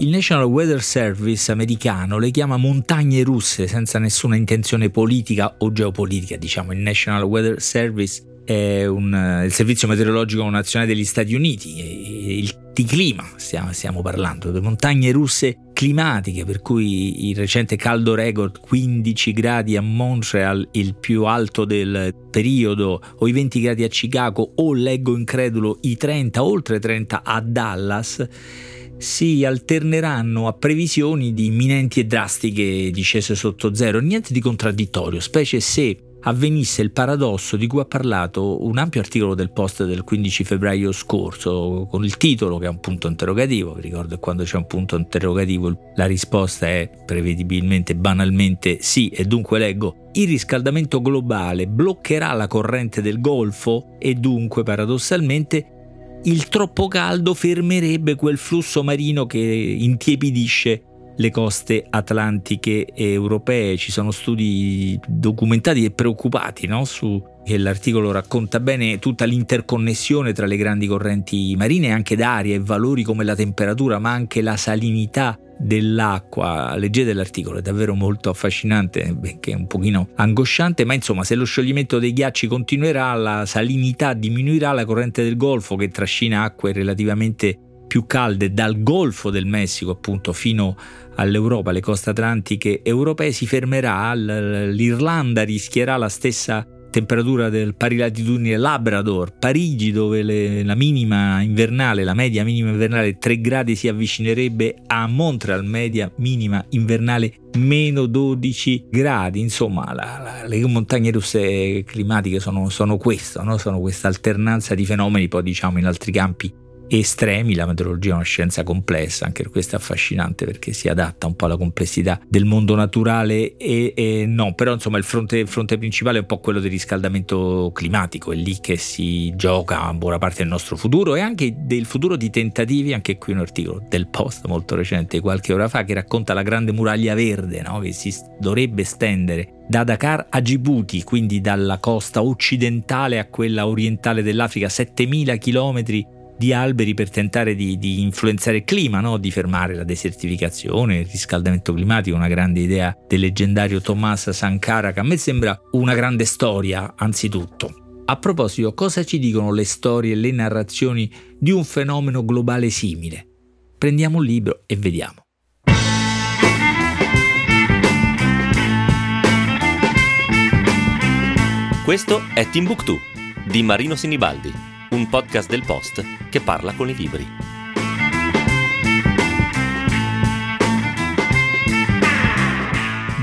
Il National Weather Service americano le chiama montagne russe senza nessuna intenzione politica o geopolitica, diciamo. Il National Weather Service è un, il servizio meteorologico nazionale degli Stati Uniti, il, di clima stiamo, stiamo parlando, le montagne russe climatiche, per cui il recente caldo record 15 gradi a Montreal, il più alto del periodo, o i 20 gradi a Chicago, o leggo incredulo i 30, oltre 30 a Dallas si alterneranno a previsioni di imminenti e drastiche discese sotto zero, niente di contraddittorio, specie se avvenisse il paradosso di cui ha parlato un ampio articolo del post del 15 febbraio scorso con il titolo che è un punto interrogativo, vi ricordo che quando c'è un punto interrogativo la risposta è prevedibilmente banalmente sì. E dunque leggo il riscaldamento globale bloccherà la corrente del Golfo e dunque paradossalmente il troppo caldo fermerebbe quel flusso marino che intiepidisce le coste atlantiche e europee. Ci sono studi documentati e preoccupati no? su che l'articolo racconta bene tutta l'interconnessione tra le grandi correnti marine, anche d'aria e valori come la temperatura, ma anche la salinità dell'acqua. Leggete l'articolo, è davvero molto affascinante, benché un pochino angosciante, ma insomma se lo scioglimento dei ghiacci continuerà, la salinità diminuirà, la corrente del Golfo che trascina acque relativamente più calde dal Golfo del Messico appunto fino all'Europa, le coste atlantiche europee si fermerà, l'Irlanda rischierà la stessa temperatura del pari latitudine Labrador, Parigi dove le, la minima invernale, la media minima invernale 3 gradi si avvicinerebbe a Montreal, media minima invernale meno 12 gradi, insomma la, la, le montagne russe climatiche sono, sono questo, no? sono questa alternanza di fenomeni poi diciamo in altri campi estremi, la meteorologia è una scienza complessa, anche questo è affascinante perché si adatta un po' alla complessità del mondo naturale e, e no, però insomma il fronte, il fronte, principale è un po' quello del riscaldamento climatico, è lì che si gioca buona parte del nostro futuro e anche del futuro di tentativi, anche qui un articolo del Post molto recente, qualche ora fa, che racconta la grande muraglia verde no? che si dovrebbe estendere da Dakar a Djibouti, quindi dalla costa occidentale a quella orientale dell'Africa, 7000 chilometri di alberi per tentare di, di influenzare il clima, no? di fermare la desertificazione, il riscaldamento climatico, una grande idea del leggendario Thomas Sankara che a me sembra una grande storia anzitutto. A proposito, cosa ci dicono le storie e le narrazioni di un fenomeno globale simile? Prendiamo un libro e vediamo. Questo è Timbuktu di Marino Sinibaldi un podcast del Post che parla con i libri.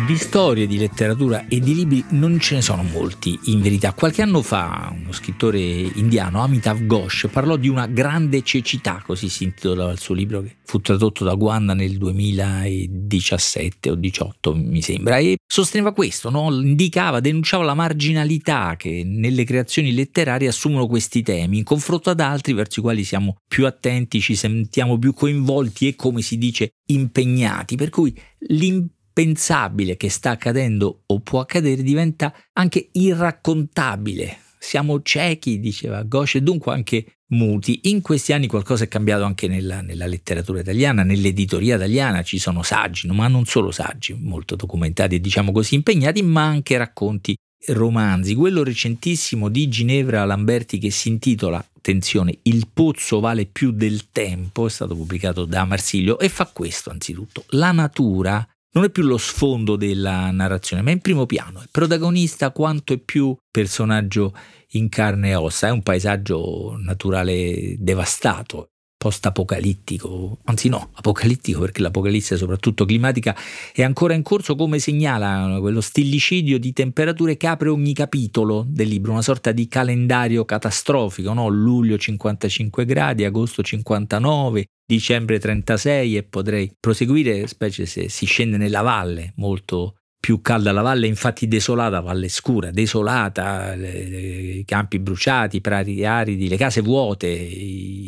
Di storie, di letteratura e di libri non ce ne sono molti, in verità. Qualche anno fa uno scrittore indiano, Amitav Ghosh, parlò di una grande cecità, così si intitolava il suo libro, che fu tradotto da Guanda nel 2017 o 2018, mi sembra, e sosteneva questo, no? indicava, denunciava la marginalità che nelle creazioni letterarie assumono questi temi, in confronto ad altri verso i quali siamo più attenti, ci sentiamo più coinvolti e, come si dice, impegnati. Per cui l'impegno impensabile che sta accadendo o può accadere diventa anche irraccontabile. Siamo ciechi, diceva Ghosh, e dunque anche muti. In questi anni qualcosa è cambiato anche nella, nella, letteratura italiana, nell'editoria italiana ci sono saggi, ma non solo saggi, molto documentati e diciamo così impegnati, ma anche racconti romanzi. Quello recentissimo di Ginevra Lamberti che si intitola, attenzione, Il pozzo vale più del tempo, è stato pubblicato da Marsilio e fa questo anzitutto. La natura non è più lo sfondo della narrazione, ma è in primo piano. Il protagonista quanto è più personaggio in carne e ossa, è un paesaggio naturale devastato, post-apocalittico, anzi no, apocalittico perché l'apocalisse soprattutto climatica è ancora in corso come segnala quello stillicidio di temperature che apre ogni capitolo del libro, una sorta di calendario catastrofico, no? luglio 55 gradi, agosto 59, dicembre 36 e potrei proseguire, specie se si scende nella valle molto più calda la valle, infatti desolata, valle scura, desolata, i campi bruciati, i prati aridi, le case vuote,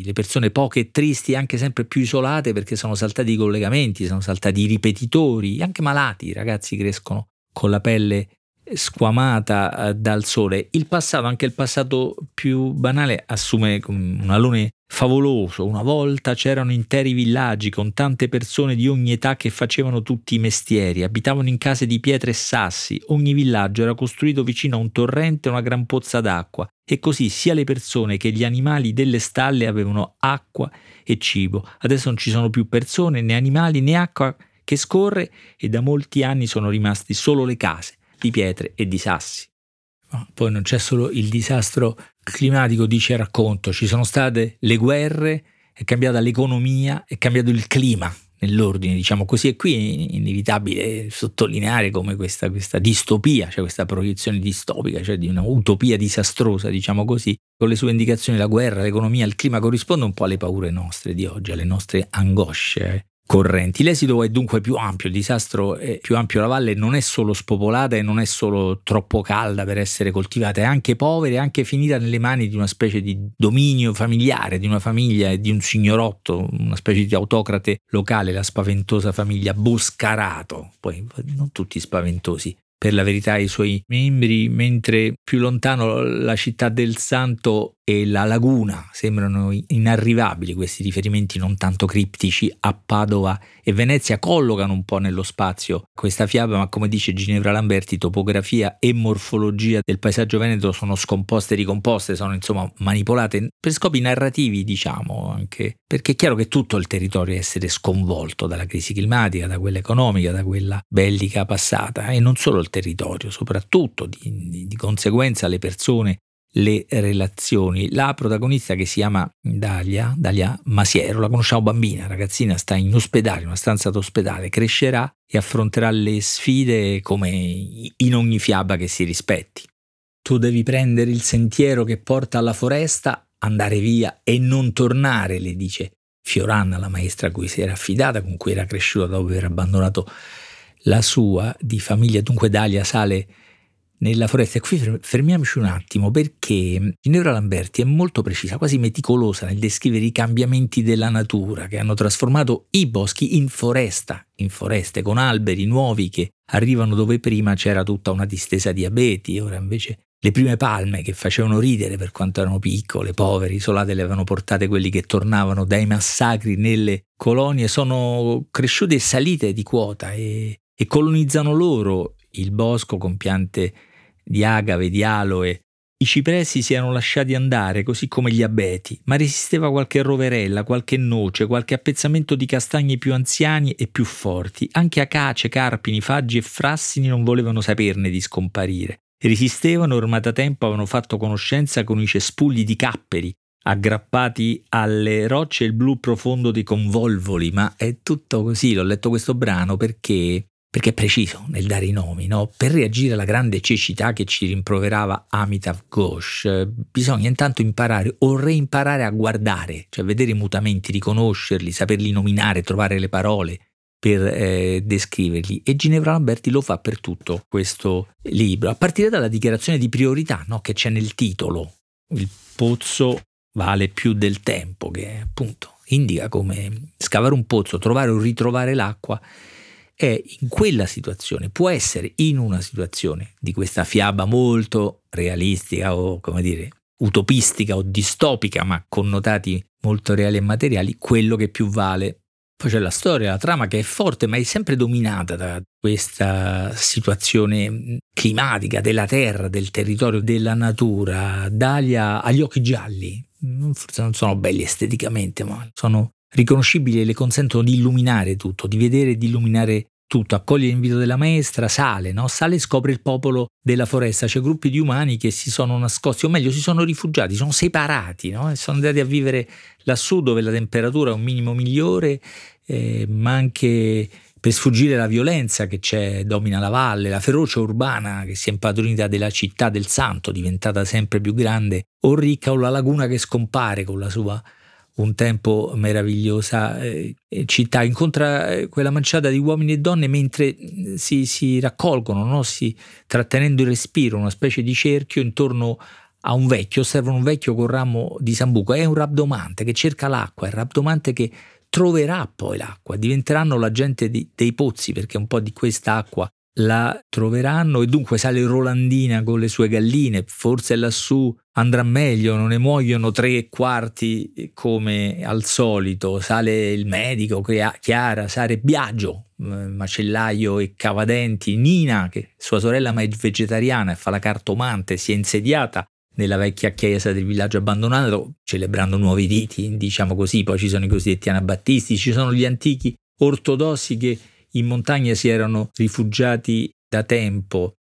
le persone poche e tristi, anche sempre più isolate perché sono saltati i collegamenti, sono saltati i ripetitori, anche malati, i ragazzi crescono con la pelle squamata eh, dal sole. Il passato, anche il passato più banale, assume un alone favoloso. Una volta c'erano interi villaggi con tante persone di ogni età che facevano tutti i mestieri, abitavano in case di pietre e sassi, ogni villaggio era costruito vicino a un torrente e una gran pozza d'acqua e così sia le persone che gli animali delle stalle avevano acqua e cibo. Adesso non ci sono più persone, né animali, né acqua che scorre e da molti anni sono rimasti solo le case di pietre e di sassi. Poi non c'è solo il disastro climatico, dice il racconto, ci sono state le guerre, è cambiata l'economia, è cambiato il clima nell'ordine, diciamo così, e qui è inevitabile sottolineare come questa, questa distopia, cioè questa proiezione distopica, cioè di una utopia disastrosa, diciamo così, con le sue indicazioni la guerra, l'economia, il clima corrisponde un po' alle paure nostre di oggi, alle nostre angosce. Correnti. L'esito è dunque più ampio, il disastro è più ampio, la valle non è solo spopolata e non è solo troppo calda per essere coltivata, è anche povera e anche finita nelle mani di una specie di dominio familiare, di una famiglia e di un signorotto, una specie di autocrate locale, la spaventosa famiglia Boscarato, poi non tutti spaventosi, per la verità i suoi membri, mentre più lontano la città del Santo e la laguna sembrano inarrivabili questi riferimenti non tanto criptici a Padova e Venezia collocano un po' nello spazio questa fiaba, ma come dice Ginevra Lamberti, topografia e morfologia del paesaggio veneto sono scomposte e ricomposte, sono insomma manipolate per scopi narrativi, diciamo, anche perché è chiaro che tutto il territorio è essere sconvolto dalla crisi climatica, da quella economica, da quella bellica passata e non solo il territorio, soprattutto di, di, di conseguenza le persone le relazioni. La protagonista che si chiama Dalia, Dalia Masiero, la conosciamo bambina, ragazzina, sta in ospedale, in una stanza d'ospedale, crescerà e affronterà le sfide come in ogni fiaba che si rispetti. Tu devi prendere il sentiero che porta alla foresta, andare via e non tornare, le dice Fioranna, la maestra a cui si era affidata, con cui era cresciuta dopo aver abbandonato la sua di famiglia. Dunque Dalia sale nella foresta. E qui fermiamoci un attimo perché Ginevra Lamberti è molto precisa, quasi meticolosa nel descrivere i cambiamenti della natura che hanno trasformato i boschi in foresta, in foreste con alberi nuovi che arrivano dove prima c'era tutta una distesa di abeti, ora invece le prime palme che facevano ridere per quanto erano piccole, povere, isolate, le avevano portate quelli che tornavano dai massacri nelle colonie, sono cresciute e salite di quota e, e colonizzano loro il bosco con piante di agave, di aloe. I cipressi si erano lasciati andare, così come gli abeti, ma resisteva qualche roverella, qualche noce, qualche appezzamento di castagni più anziani e più forti. Anche acace, carpini, faggi e frassini non volevano saperne di scomparire. Resistevano ormai da tempo avevano fatto conoscenza con i cespugli di capperi, aggrappati alle rocce il blu profondo dei convolvoli, ma è tutto così. L'ho letto questo brano perché perché è preciso nel dare i nomi, no? per reagire alla grande cecità che ci rimproverava Amitav Ghosh, bisogna intanto imparare o reimparare a guardare, cioè vedere i mutamenti, riconoscerli, saperli nominare, trovare le parole per eh, descriverli e Ginevra Lamberti lo fa per tutto questo libro, a partire dalla dichiarazione di priorità no? che c'è nel titolo, il pozzo vale più del tempo, che appunto indica come scavare un pozzo, trovare o ritrovare l'acqua è in quella situazione, può essere in una situazione di questa fiaba molto realistica o come dire utopistica o distopica, ma connotati molto reali e materiali, quello che più vale. Poi c'è la storia, la trama che è forte, ma è sempre dominata da questa situazione climatica della terra, del territorio, della natura. Dalia ha gli occhi gialli, forse non sono belli esteticamente, ma sono riconoscibili e le consentono di illuminare tutto, di vedere e di illuminare tutto, accoglie l'invito della maestra, sale, no? sale e scopre il popolo della foresta, c'è gruppi di umani che si sono nascosti, o meglio si sono rifugiati, sono separati no? e sono andati a vivere lassù dove la temperatura è un minimo migliore, eh, ma anche per sfuggire alla violenza che c'è, domina la valle, la ferocia urbana che si è impadronita della città del santo, diventata sempre più grande, o ricca, o la laguna che scompare con la sua un tempo meravigliosa eh, città, incontra eh, quella manciata di uomini e donne mentre mm, si, si raccolgono, no? si, trattenendo il respiro, una specie di cerchio intorno a un vecchio, osservano un vecchio con ramo di sambuco, è un rabdomante che cerca l'acqua, è il rabdomante che troverà poi l'acqua, diventeranno la gente di, dei pozzi perché un po' di questa acqua la troveranno e dunque sale Rolandina con le sue galline, forse lassù andrà meglio, non ne muoiono tre quarti come al solito, sale il medico, Chiara, sale Biagio, macellaio e cavadenti, Nina, che sua sorella ma è vegetariana e fa la cartomante, si è insediata nella vecchia chiesa del villaggio abbandonato, celebrando nuovi riti, diciamo così, poi ci sono i cosiddetti anabattisti, ci sono gli antichi ortodossi che in montagna si erano rifugiati da tempo.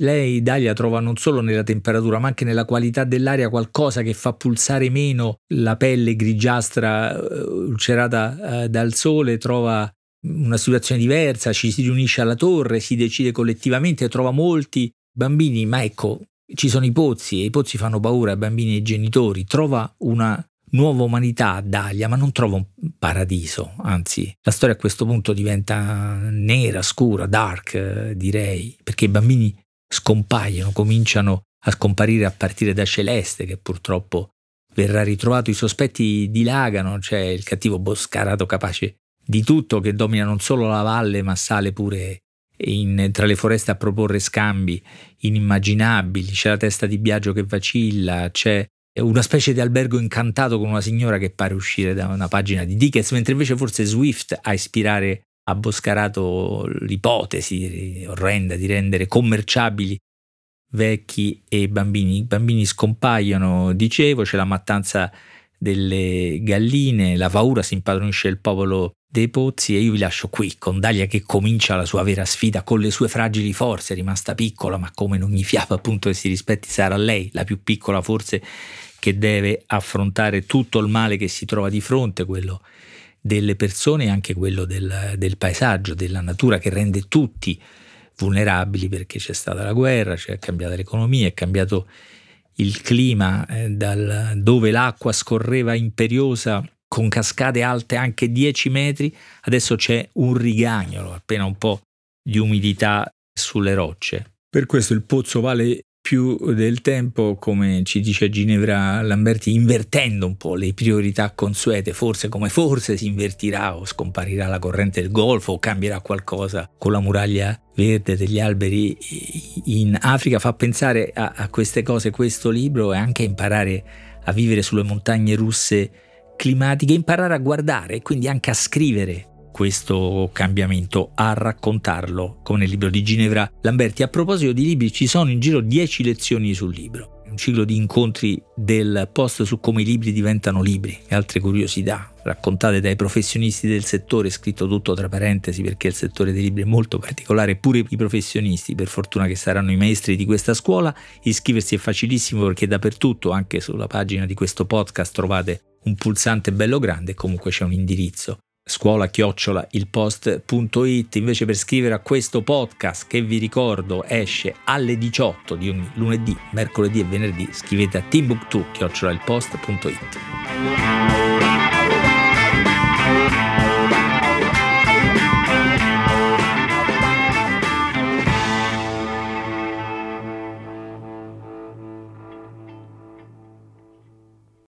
Lei, Dalia, trova non solo nella temperatura, ma anche nella qualità dell'aria qualcosa che fa pulsare meno la pelle grigiastra eh, ulcerata eh, dal sole, trova una situazione diversa, ci si riunisce alla torre, si decide collettivamente, trova molti bambini, ma ecco, ci sono i pozzi e i pozzi fanno paura ai bambini e ai genitori, trova una nuova umanità a Dalia, ma non trova un paradiso, anzi la storia a questo punto diventa nera, scura, dark, eh, direi, perché i bambini scompaiono, cominciano a scomparire a partire da Celeste, che purtroppo verrà ritrovato, i sospetti dilagano, c'è il cattivo Boscarato capace di tutto che domina non solo la valle, ma sale pure in, tra le foreste a proporre scambi inimmaginabili, c'è la testa di Biagio che vacilla, c'è una specie di albergo incantato con una signora che pare uscire da una pagina di Dickens, mentre invece forse Swift a ispirare a Boscarato l'ipotesi orrenda di rendere commerciabili vecchi e bambini. I bambini scompaiono, dicevo, c'è la mattanza delle galline, la paura si impadronisce il popolo dei pozzi e io vi lascio qui con Dalia che comincia la sua vera sfida con le sue fragili forze, rimasta piccola ma come in ogni fiaba appunto che si rispetti sarà lei, la più piccola forse che deve affrontare tutto il male che si trova di fronte, quello delle persone e anche quello del, del paesaggio, della natura che rende tutti vulnerabili perché c'è stata la guerra, c'è cambiata l'economia, è cambiato il clima, eh, dal, dove l'acqua scorreva imperiosa con cascate alte anche 10 metri, adesso c'è un rigagnolo, appena un po' di umidità sulle rocce. Per questo il pozzo vale più del tempo, come ci dice Ginevra Lamberti, invertendo un po' le priorità consuete, forse come forse si invertirà o scomparirà la corrente del Golfo o cambierà qualcosa con la muraglia verde degli alberi in Africa, fa pensare a, a queste cose questo libro e anche imparare a vivere sulle montagne russe climatiche, imparare a guardare e quindi anche a scrivere questo cambiamento, a raccontarlo, come nel libro di Ginevra Lamberti. A proposito di libri, ci sono in giro 10 lezioni sul libro un ciclo di incontri del post su come i libri diventano libri e altre curiosità raccontate dai professionisti del settore, scritto tutto tra parentesi perché il settore dei libri è molto particolare, pure i professionisti, per fortuna che saranno i maestri di questa scuola, iscriversi è facilissimo perché dappertutto, anche sulla pagina di questo podcast trovate un pulsante bello grande e comunque c'è un indirizzo scuola chiocciola ilpost.it invece per scrivere a questo podcast che vi ricordo esce alle 18 di ogni lunedì, mercoledì e venerdì scrivete a timbuktu chiocciola ilpost.it